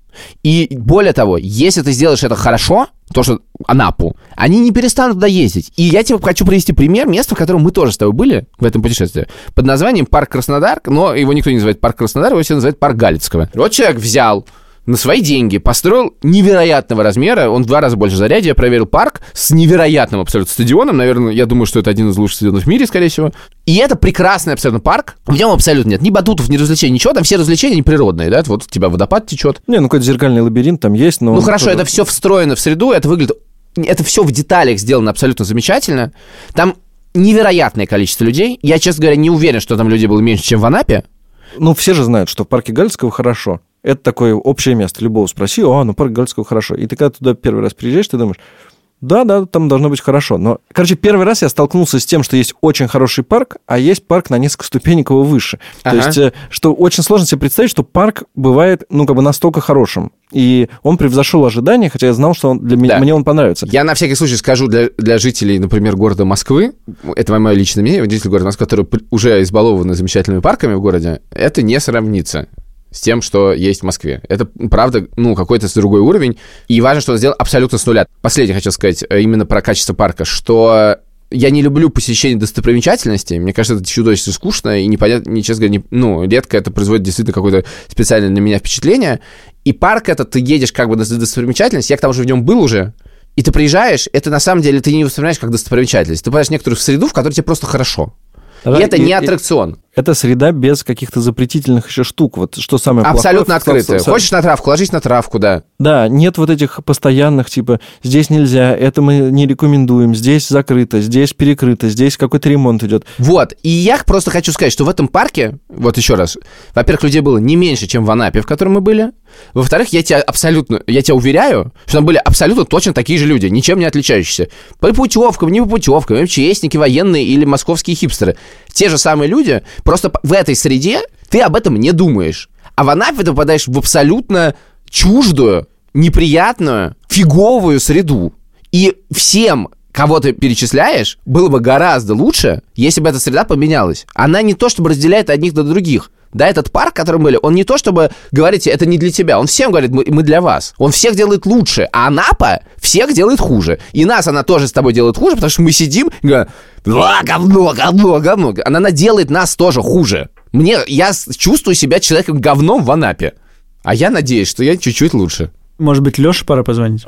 [SPEAKER 1] И более того, если ты сделаешь это хорошо, то, что Анапу, они не перестанут туда ездить. И я тебе хочу привести пример места, в котором мы тоже с тобой были в этом путешествии, под названием Парк Краснодар, но его никто не называет Парк Краснодар, его все называют Парк Галицкого. Вот человек взял на свои деньги построил невероятного размера, он в два раза больше зарядья, я проверил парк с невероятным абсолютно стадионом, наверное, я думаю, что это один из лучших стадионов в мире, скорее всего. И это прекрасный абсолютно парк, в нем абсолютно нет ни батутов, ни развлечений, ничего, там все развлечения не природные, да, вот у тебя водопад течет,
[SPEAKER 5] Не, ну какой-то зеркальный лабиринт там есть, но...
[SPEAKER 1] ну хорошо,
[SPEAKER 5] тоже-
[SPEAKER 1] это все встроено в среду, это выглядит... Это все в деталях сделано абсолютно замечательно. Там невероятное количество людей. Я, честно говоря, не уверен, что там людей было меньше, чем в Анапе.
[SPEAKER 5] Ну, все же знают, что в парке Галицкого хорошо. Это такое общее место. Любого спроси, о, ну парк Галицкого хорошо. И ты когда туда первый раз приезжаешь, ты думаешь, да, да, там должно быть хорошо. Но, короче, первый раз я столкнулся с тем, что есть очень хороший парк, а есть парк на несколько ступенек его выше. То
[SPEAKER 1] Ага.
[SPEAKER 5] есть, э, что очень сложно себе представить, что парк бывает, ну, как бы настолько хорошим. И он превзошел ожидания, хотя я знал, что он для меня,
[SPEAKER 1] Да.
[SPEAKER 5] мне он понравится.
[SPEAKER 1] Я на всякий случай скажу для, для жителей, например, города Москвы, это мое личное мнение, жители города Москвы, которые п- уже избалованы замечательными парками в городе, это не сравнится. С тем, что есть в Москве. Это, правда, ну, какой-то другой уровень. И важно, что он сделал абсолютно с нуля. Последнее хочу сказать э, именно про качество парка, что я не люблю посещение достопримечательностей. Мне кажется, это чудовищно скучно и непонятно, не, честно говоря, не, ну, редко это производит действительно какое-то специальное на меня впечатление. И парк этот, ты едешь как бы на достопримечательность, я к тому же в нем был уже, и ты приезжаешь, это на самом деле ты не воспринимаешь как достопримечательность. Ты попадаешь в некоторую среду, в которой тебе просто хорошо.
[SPEAKER 5] Да,
[SPEAKER 1] и это
[SPEAKER 5] и-
[SPEAKER 1] не аттракцион.
[SPEAKER 5] Это среда без каких-то запретительных еще штук. Вот что самое
[SPEAKER 1] Абсолютно
[SPEAKER 5] плохое.
[SPEAKER 1] открытая.
[SPEAKER 5] Со- со-
[SPEAKER 1] Хочешь на травку, ложись на травку, да.
[SPEAKER 5] Да, нет вот этих постоянных, типа, здесь нельзя, это мы не рекомендуем, здесь закрыто, здесь перекрыто, здесь какой-то ремонт идет.
[SPEAKER 1] Вот. И я просто хочу сказать, что в этом парке, вот еще раз, во-первых, людей было не меньше, чем в Анапе, в котором мы были. Во-вторых, я тебя абсолютно, я тебя уверяю, что там были абсолютно точно такие же люди, ничем не отличающиеся. По путевкам, не по путевкам, МЧСники, военные или московские хипстеры. Те же самые люди, просто в этой среде ты об этом не думаешь. А в Анапе ты попадаешь в абсолютно чуждую, неприятную, фиговую среду. И всем, кого ты перечисляешь, было бы гораздо лучше, если бы эта среда поменялась. Она не то, чтобы разделяет одних до других. Да, этот парк, в котором были, он не то, чтобы говорить, это не для тебя. Он всем говорит, мы, мы для вас. Он всех делает лучше. А Анапа всех делает хуже. И нас она тоже с тобой делает хуже, потому что мы сидим и говорим, «А, говно, говно, говно. Она, она делает нас тоже хуже. Мне, я чувствую себя человеком говном в Анапе. А я надеюсь, что я чуть-чуть лучше.
[SPEAKER 2] Может быть, Леше пора позвонить?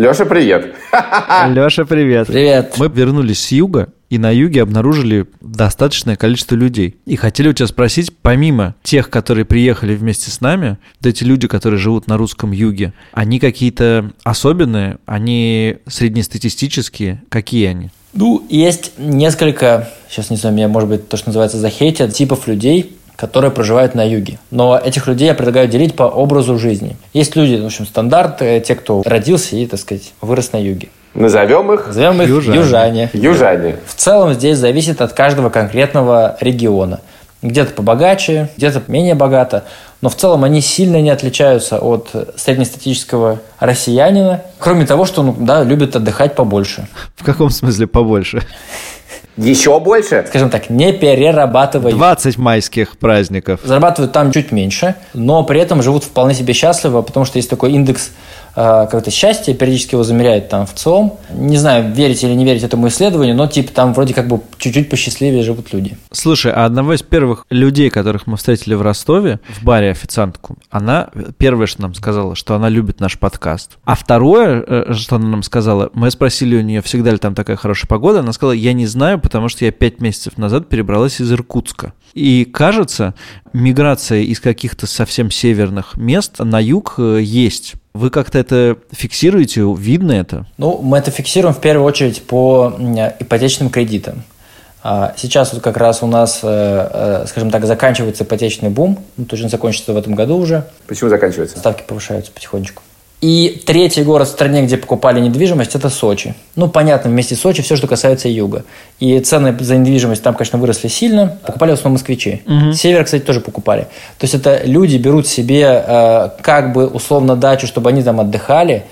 [SPEAKER 1] Леша, привет.
[SPEAKER 2] Леша, привет.
[SPEAKER 6] Привет.
[SPEAKER 2] Мы вернулись с юга, и на юге обнаружили достаточное количество людей. И хотели у тебя спросить, помимо тех, которые приехали вместе с нами, вот эти люди, которые живут на русском юге, они какие-то особенные, они среднестатистические, какие они?
[SPEAKER 6] Ну, есть несколько, сейчас не знаю, меня, может быть, то, что называется захейтят, типов людей, которые проживают на юге. Но этих людей я предлагаю делить по образу жизни. Есть люди, в общем, стандарт, э, те, кто родился и, так сказать, вырос на юге.
[SPEAKER 1] Назовем их
[SPEAKER 6] Назовем их
[SPEAKER 2] Южане.
[SPEAKER 6] южане.
[SPEAKER 1] южане.
[SPEAKER 6] В целом здесь зависит от каждого конкретного региона. Где-то побогаче, где-то менее богато. Но в целом они сильно не отличаются от среднестатистического россиянина. Кроме того, что ну, да, любят отдыхать побольше.
[SPEAKER 2] В каком смысле побольше?
[SPEAKER 1] Еще больше?
[SPEAKER 6] Скажем так, не перерабатывают.
[SPEAKER 2] 20 майских праздников.
[SPEAKER 6] Зарабатывают там чуть меньше, но при этом живут вполне себе счастливо, потому что есть такой индекс э, как-то счастья, периодически его замеряют там в ЦИОМ. Не знаю, верить или не верить этому исследованию, но типа там вроде как бы чуть-чуть посчастливее живут люди.
[SPEAKER 2] Слушай, а одного из первых людей, которых мы встретили в Ростове, в баре официантку, она первое, что нам сказала, что она любит наш подкаст. А второе, э, что она нам сказала, мы спросили у нее, всегда ли там такая хорошая погода, она сказала, я не знаю, потому что я пять месяцев назад перебралась из Иркутска. И кажется, миграция из каких-то совсем северных мест на юг э, есть. Вы как-то это фиксируете? Видно это?
[SPEAKER 6] Ну, мы это фиксируем в первую очередь по ипотечным кредитам. А Сейчас вот как раз у нас, э, э, скажем так, заканчивается ипотечный бум, ну, точно закончится в этом году уже,
[SPEAKER 1] Почему заканчивается?
[SPEAKER 6] ставки повышаются потихонечку. И третий город в стране, где покупали недвижимость, это Сочи. Ну, понятно, вместе с Сочи все, что касается юга. И цены за недвижимость там, конечно, выросли сильно. Покупали в основном москвичи. Север, кстати, тоже покупали. То есть это люди берут себе э, как бы условно дачу, чтобы они там отдыхали.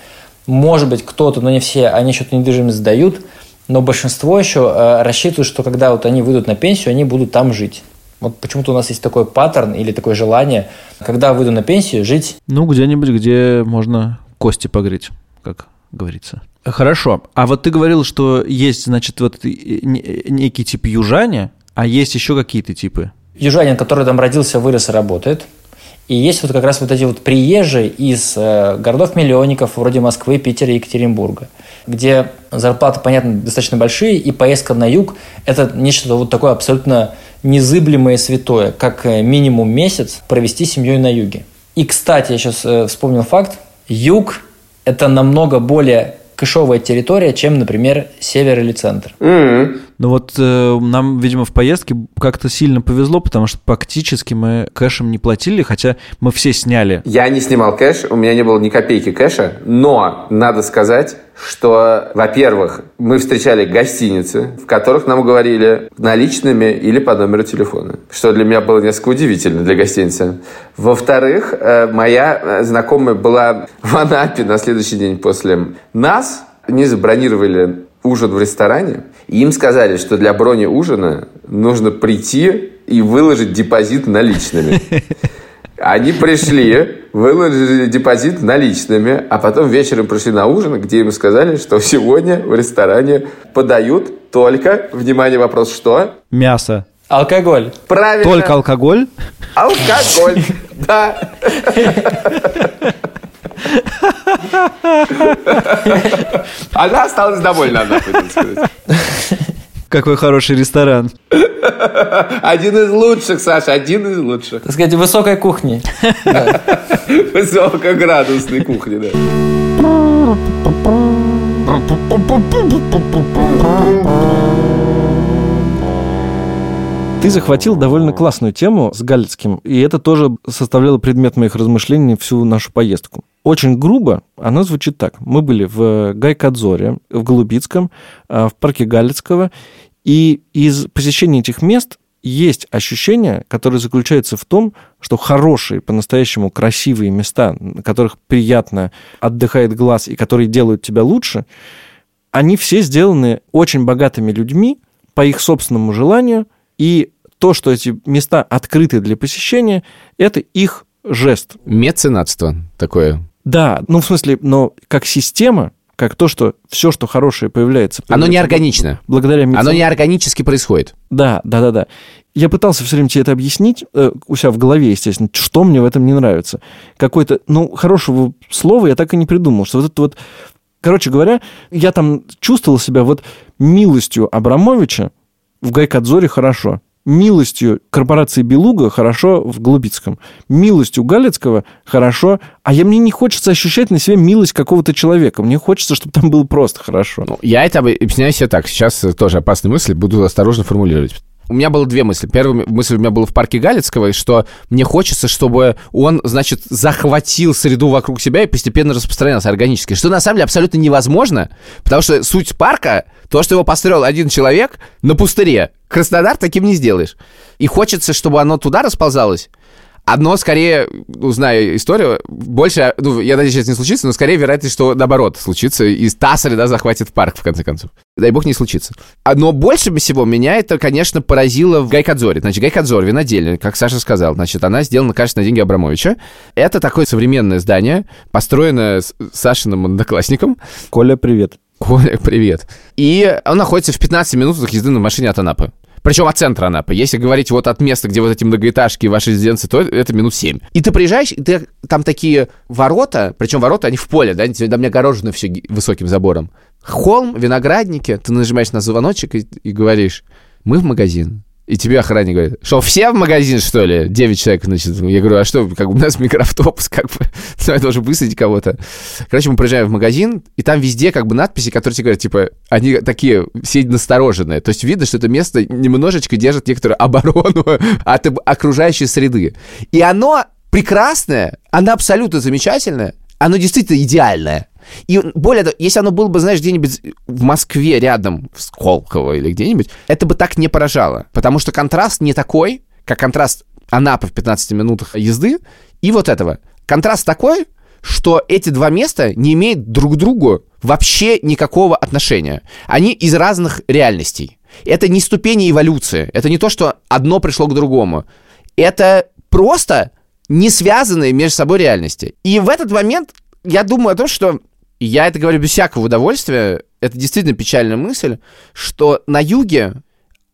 [SPEAKER 6] Может быть, кто-то, но не все, они что-то недвижимость сдают. Но большинство еще э, рассчитывают, что когда вот они выйдут на пенсию, они будут там жить. Вот почему-то у нас есть такой паттерн или такое желание, когда выйду на пенсию, жить
[SPEAKER 2] Ну, где-нибудь, где можно кости погреть, как говорится. Хорошо. А вот ты говорил, что есть, значит, вот не- некий тип южане, а есть еще какие-то типы.
[SPEAKER 6] южанин, который там родился, вырос и работает. И есть вот как раз вот эти вот приезжие из э, городов-миллионников, вроде Москвы, Питера и Екатеринбурга, где зарплаты, понятно, достаточно большие, и поездка на юг – это нечто вот такое абсолютно незыблемое и святое, как э, минимум месяц провести семьей на юге. И, кстати, я сейчас э, вспомнил факт, юг – это намного более кэшовая территория, чем, например, север или центр.
[SPEAKER 2] Ну вот э, нам, видимо, в поездке как-то сильно повезло, потому что практически мы кэшем не платили, хотя мы все сняли.
[SPEAKER 1] Я не снимал кэш, у меня не было ни копейки кэша, но надо сказать, что, во-первых, мы встречали гостиницы, в которых нам говорили наличными или по номеру телефона, что для меня было несколько удивительно для гостиницы. Во-вторых, э, моя э, знакомая была в Анапе на следующий день после нас, они забронировали ужин в ресторане, и им сказали, что для брони ужина нужно прийти и выложить депозит наличными. Они пришли, выложили депозит наличными, а потом вечером пришли на ужин, где им сказали, что сегодня в ресторане подают только, внимание, вопрос, что?
[SPEAKER 2] Мясо.
[SPEAKER 6] Алкоголь.
[SPEAKER 1] Правильно.
[SPEAKER 2] Только алкоголь?
[SPEAKER 1] Алкоголь, да. Она осталась довольна, надо сказать.
[SPEAKER 2] Какой хороший ресторан.
[SPEAKER 1] Один из лучших, Саша, один из лучших.
[SPEAKER 6] Так сказать, высокой кухни.
[SPEAKER 1] Высокоградусной кухни, да.
[SPEAKER 5] Ты захватил довольно классную тему с Галицким, и это тоже составляло предмет моих размышлений всю нашу поездку. Очень грубо она звучит так. Мы были в Гайкадзоре, в Голубицком, а, в парке Галицкого, и из посещения этих мест есть ощущение, которое заключается в том, что хорошие, по-настоящему красивые места, на которых приятно отдыхает глаз и которые делают тебя лучше, они все сделаны очень богатыми людьми по их собственному желанию, и то, что эти места открыты для посещения, это их жест.
[SPEAKER 1] Меценатство такое.
[SPEAKER 5] Да, ну в смысле, но как система, как то, что все, что хорошее появляется...
[SPEAKER 1] Оно
[SPEAKER 5] появляется
[SPEAKER 1] не органично.
[SPEAKER 5] Благодаря
[SPEAKER 1] Оно
[SPEAKER 5] меценату.
[SPEAKER 1] не органически происходит.
[SPEAKER 5] Да, да, да, да. Я пытался все время тебе это объяснить, э, у себя в голове, естественно, что мне в этом не нравится. Какой-то, ну, хорошего слова я так и не придумал, что вот это вот... Короче говоря, я там чувствовал себя вот милостью Абрамовича в Гайкадзоре хорошо, милостью корпорации Белуга хорошо в Голубицком, милостью Галицкого хорошо, а я мне не хочется ощущать на себе милость какого-то человека, мне хочется, чтобы там было просто хорошо.
[SPEAKER 1] Ну, я это объясняю себе так. Сейчас э, тоже опасная мысль, буду осторожно формулировать. У меня было две мысли. Первая мысль у меня была в парке Галицкого, что мне хочется, чтобы он, значит, захватил среду вокруг себя и постепенно распространялся органически. Что на самом деле абсолютно невозможно, потому что суть парка, то, что его построил один человек на пустыре, Краснодар таким не сделаешь. И хочется, чтобы оно туда расползалось, Одно, скорее, ну, историю, больше, ну, я надеюсь, сейчас не случится, но скорее вероятность, что наоборот случится, и та среда захватит парк, в конце концов. Дай бог не случится. Но больше всего меня это, конечно, поразило в Гайкадзоре. Значит, Гайкадзор, винодельня, как Саша сказал, значит, она сделана, конечно, на деньги Абрамовича. Это такое современное здание, построенное Сашиным одноклассником.
[SPEAKER 5] Коля, привет.
[SPEAKER 1] Коля, привет. И он находится в 15 минутах езды на машине от Анапы. Причем от центра Анапы. Если говорить вот от места, где вот эти многоэтажки и ваши резиденции, то это минут 7. И ты приезжаешь, и ты, там такие ворота, причем ворота, они в поле, да, там не огорожены все высоким забором. Холм, виноградники, ты нажимаешь на звоночек и, и говоришь, мы в магазин. И тебе охранник говорит, что все в магазин, что ли? 9 человек, значит. Я говорю, а что, как бы у нас микроавтобус, как бы, ну, я должен высадить кого-то. Короче, мы приезжаем в магазин, и там везде как бы надписи, которые тебе говорят, типа, они такие все настороженные. То есть видно, что это место немножечко держит некоторую оборону от окружающей среды. И оно прекрасное, оно абсолютно замечательное, оно действительно идеальное. И более того, если оно было бы, знаешь, где-нибудь в Москве рядом, в Сколково или где-нибудь, это бы так не поражало. Потому что контраст не такой, как контраст Анапы в 15 минутах езды и вот этого. Контраст такой, что эти два места не имеют друг к другу вообще никакого отношения. Они из разных реальностей. Это не ступени эволюции. Это не то, что одно пришло к другому. Это просто не связанные между собой реальности. И в этот момент я думаю о том, что я это говорю без всякого удовольствия, это действительно печальная мысль, что на юге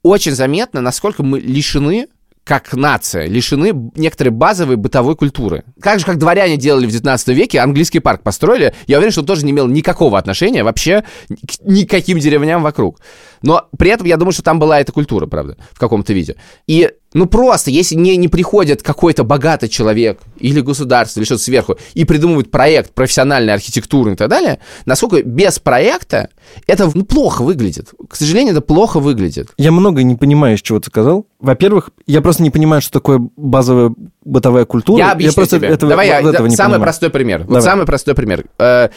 [SPEAKER 1] очень заметно, насколько мы лишены как нация, лишены некоторой базовой бытовой культуры. Так же, как дворяне делали в 19 веке, английский парк построили, я уверен, что он тоже не имел никакого отношения вообще к никаким деревням вокруг. Но при этом я думаю, что там была эта культура, правда, в каком-то виде. И, ну просто, если не, не приходит какой-то богатый человек или государство, или что-то сверху, и придумывает проект профессиональной архитектуры и так далее, насколько без проекта это ну, плохо выглядит. К сожалению, это плохо выглядит.
[SPEAKER 5] Я много не понимаю, из чего ты сказал. Во-первых, я просто не понимаю, что такое базовая бытовая культура.
[SPEAKER 1] Я объясню
[SPEAKER 5] просто
[SPEAKER 1] тебе.
[SPEAKER 5] этого,
[SPEAKER 1] Давай я,
[SPEAKER 5] вот этого
[SPEAKER 1] да,
[SPEAKER 5] не
[SPEAKER 1] самый
[SPEAKER 5] понимаю.
[SPEAKER 1] простой пример. Вот
[SPEAKER 5] Давай.
[SPEAKER 1] самый простой пример. Э,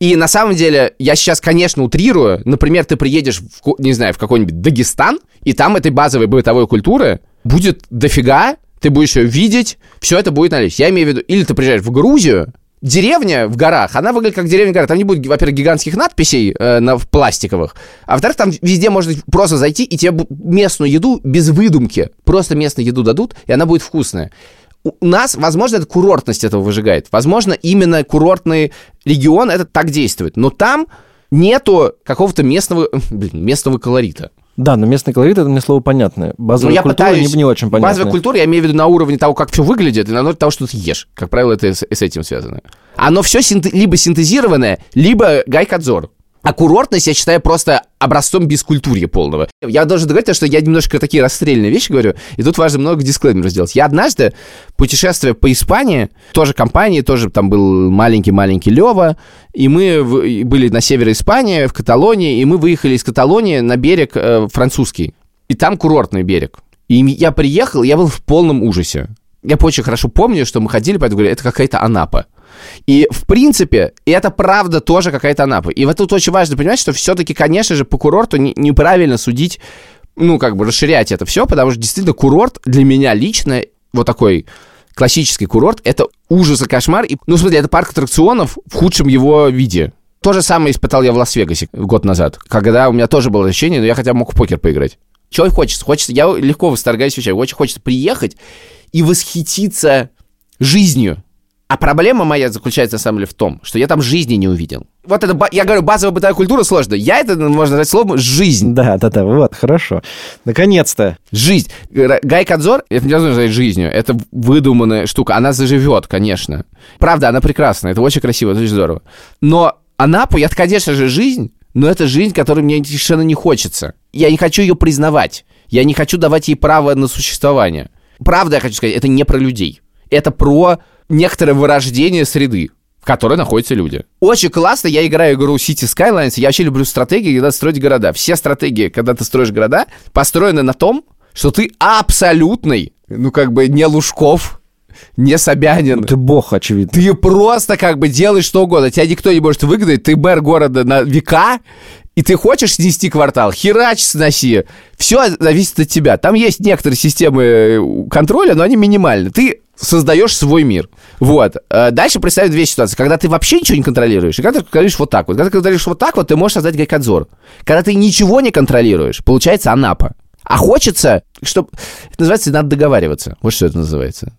[SPEAKER 1] И на самом деле, я сейчас, конечно, утрирую. Например, ты приедешь, в, не знаю, в какой-нибудь Дагестан, и там этой базовой бытовой культуры будет дофига, ты будешь ее видеть, все это будет наличие. Я имею в виду, или ты приезжаешь в Грузию, деревня в горах, она выглядит как деревня в горах. Там не будет, во-первых, гигантских надписей э, на в пластиковых, а во-вторых, там везде можно просто зайти, и тебе местную еду без выдумки, просто местную еду дадут, и она будет вкусная. У нас, возможно, это курортность этого выжигает. Возможно, именно курортный регион это так действует. Но там нету какого-то местного, блин, местного колорита.
[SPEAKER 5] Да, но местный колорит это мне слово понятное.
[SPEAKER 1] Ну,
[SPEAKER 5] Базовая
[SPEAKER 1] я
[SPEAKER 5] культура
[SPEAKER 1] пытаюсь...
[SPEAKER 5] не, не очень понятная.
[SPEAKER 1] Базовая культура, я имею в виду на уровне того, как все выглядит, и на уровне того, что ты ешь. Как правило, это с, с этим связано. Оно все либо синтезированное, либо гайкадзор. А курортность, я считаю, просто образцом бескультурья полного. Я должен договорить, что я немножко такие расстрельные вещи говорю, и тут важно много дисклеймеров сделать. Я однажды, путешествуя по Испании, тоже компании, тоже там был маленький-маленький Лева, и мы в- были на севере Испании, в Каталонии, и мы выехали из Каталонии на берег э, французский. И там курортный берег. И я приехал, я был в полном ужасе. Я очень хорошо помню, что мы ходили, поэтому говорю, это какая-то Анапа. И, в принципе, это правда тоже какая-то Анапа. И вот тут очень важно понимать, что все-таки, конечно же, по курорту не- неправильно судить, ну, как бы расширять это все, потому что действительно курорт для меня лично, вот такой классический курорт, это ужас и кошмар. И, ну, в это парк аттракционов в худшем его виде. То же самое испытал я в Лас-Вегасе год назад, когда у меня тоже было ощущение, но я хотя бы мог в покер поиграть. Чего хочется? Хочется, я легко восторгаюсь вещами, очень хочется приехать и восхититься жизнью. А проблема моя заключается, на самом деле, в том, что я там жизни не увидел. Вот это, я говорю, базовая бытовая культура сложно. Я это, можно назвать словом «жизнь».
[SPEAKER 5] Да, да, да, вот, хорошо. Наконец-то.
[SPEAKER 1] Жизнь. Р- Гайкадзор, это невозможно назвать жизнью. Это выдуманная штука. Она заживет, конечно. Правда, она прекрасна. Это очень красиво, это очень здорово. Но Анапу, я, конечно же, жизнь, но это жизнь, которой мне совершенно не хочется. Я не хочу ее признавать. Я не хочу давать ей право на существование. Правда, я хочу сказать, это не про людей. Это про некоторое вырождение среды, в которой находятся люди. Очень классно, я играю игру City Skylines, я вообще люблю стратегии, когда строить города. Все стратегии, когда ты строишь города, построены на том, что ты абсолютный, ну как бы не Лужков, не Собянин.
[SPEAKER 5] Ты бог, очевидно.
[SPEAKER 1] Ты просто как бы делаешь что угодно. Тебя никто не может выгнать. Ты мэр города на века, и ты хочешь снести квартал, херач сноси. Все зависит от тебя. Там есть некоторые системы э, контроля, но они минимальны. Ты создаешь свой мир. Вот. Э, Дальше представим две ситуации. Когда ты вообще ничего не контролируешь, и когда ты контролируешь вот так вот. Когда ты контролируешь вот так вот, ты можешь создать гайкадзор. Когда ты ничего не контролируешь, получается Анапа. А хочется, чтобы... Это называется, надо договариваться. Вот что это называется.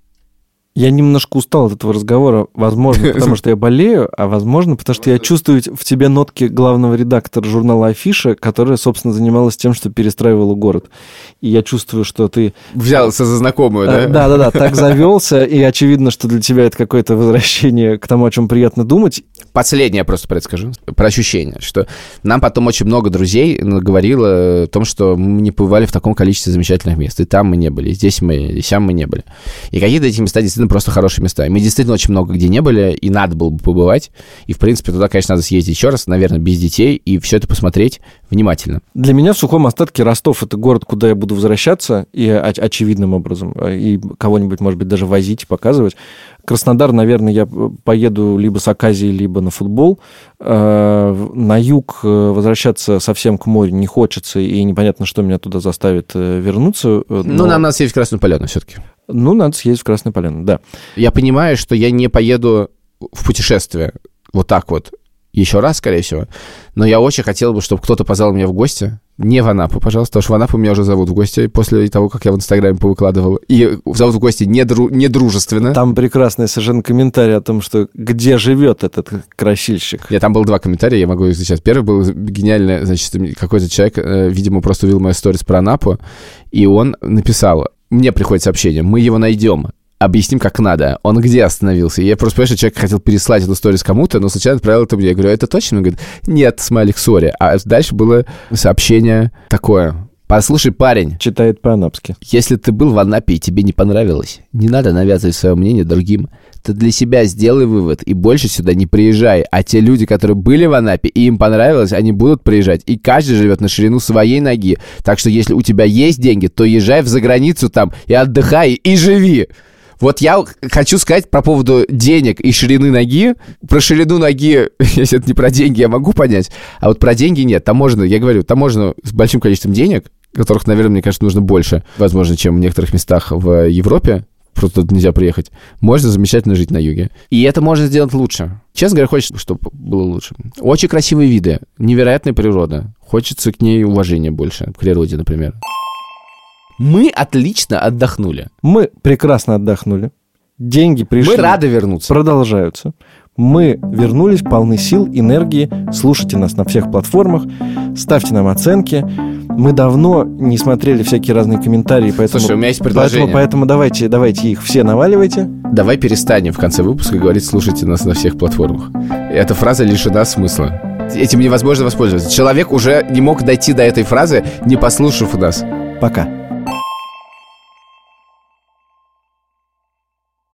[SPEAKER 5] Я немножко устал от этого разговора, возможно, потому что я болею, а возможно, потому что я чувствую в тебе нотки главного редактора журнала «Афиша», которая, собственно, занималась тем, что перестраивала город. И я чувствую, что ты...
[SPEAKER 1] Взялся за знакомую, да?
[SPEAKER 5] Э, Да-да-да, так завелся, и очевидно, что для тебя это какое-то возвращение к тому, о чем приятно думать.
[SPEAKER 1] Последнее я просто про это скажу, про ощущение, что нам потом очень много друзей говорило о том, что мы не побывали в таком количестве замечательных мест. И там мы не были, и здесь мы, и сям мы не были. И какие-то эти места действительно просто хорошие места. И мы действительно очень много где не были, и надо было бы побывать. И, в принципе, туда, конечно, надо съездить еще раз, наверное, без детей, и все это посмотреть внимательно.
[SPEAKER 5] Для меня в сухом остатке Ростов — это город, куда я буду возвращаться, и оч- очевидным образом, э, и кого-нибудь, может быть, даже возить, показывать. Краснодар, наверное, я поеду либо с Аказией, либо на футбол. Э, На юг э, возвращаться совсем к морю не хочется, и непонятно, что меня туда заставит э, вернуться. э,
[SPEAKER 1] Ну,
[SPEAKER 5] но-
[SPEAKER 1] нам надо съездить в Красную Поляну все-таки.
[SPEAKER 5] Ну, надо съездить в Красную Поляну, да.
[SPEAKER 1] Я понимаю, что я не поеду в путешествие вот так вот еще раз, скорее всего. Но я очень хотел бы, чтобы кто-то позвал меня в гости. Не в Анапу, пожалуйста, потому что в Анапу меня уже зовут в гости после того, как я в Инстаграме повыкладывал. И зовут в гости недру- недружественно.
[SPEAKER 5] Там прекрасный совершенно комментарий о том, что где живет этот красильщик.
[SPEAKER 1] Нет, там было два комментария, я могу их сейчас. Первый был гениальный, значит, какой-то человек, э, видимо, просто увидел мою сторис про Анапу, и он написал, мне приходит сообщение, мы его найдем, объясним, как надо. Он где остановился? И я просто понимаю, что человек хотел переслать эту сторис кому-то, но сначала отправил это мне. Я говорю, это точно? Он говорит, нет, смайлик, сори. А дальше было сообщение такое. Послушай, парень,
[SPEAKER 5] Читает по-анапски.
[SPEAKER 1] если ты был в Анапе и тебе не понравилось, не надо навязывать свое мнение другим. Ты для себя сделай вывод и больше сюда не приезжай. А те люди, которые были в Анапе и им понравилось, они будут приезжать. И каждый живет на ширину своей ноги. Так что если у тебя есть деньги, то езжай в заграницу там и отдыхай, и живи. Вот я хочу сказать про поводу денег и ширины ноги. Про ширину ноги, если это не про деньги, я могу понять. А вот про деньги нет. Там можно, я говорю, там можно с большим количеством денег, которых, наверное, мне кажется, нужно больше, возможно, чем в некоторых местах в Европе, просто тут нельзя приехать. Можно замечательно жить на юге. И это можно сделать лучше. Честно говоря, хочется, чтобы было лучше. Очень красивые виды, невероятная природа. Хочется к ней уважения больше, к природе, например. Мы отлично отдохнули.
[SPEAKER 5] Мы прекрасно отдохнули. Деньги пришли.
[SPEAKER 1] Мы рады вернуться.
[SPEAKER 5] Продолжаются. Мы вернулись полны сил, энергии. Слушайте нас на всех платформах. Ставьте нам оценки. Мы давно не смотрели всякие разные комментарии, поэтому...
[SPEAKER 1] Слушай, у меня есть предложение.
[SPEAKER 5] Поэтому, поэтому давайте, давайте их все наваливайте.
[SPEAKER 1] Давай перестанем в конце выпуска говорить «слушайте нас на всех платформах». Эта фраза лишена смысла. Этим невозможно воспользоваться. Человек уже не мог дойти до этой фразы, не послушав нас.
[SPEAKER 5] Пока.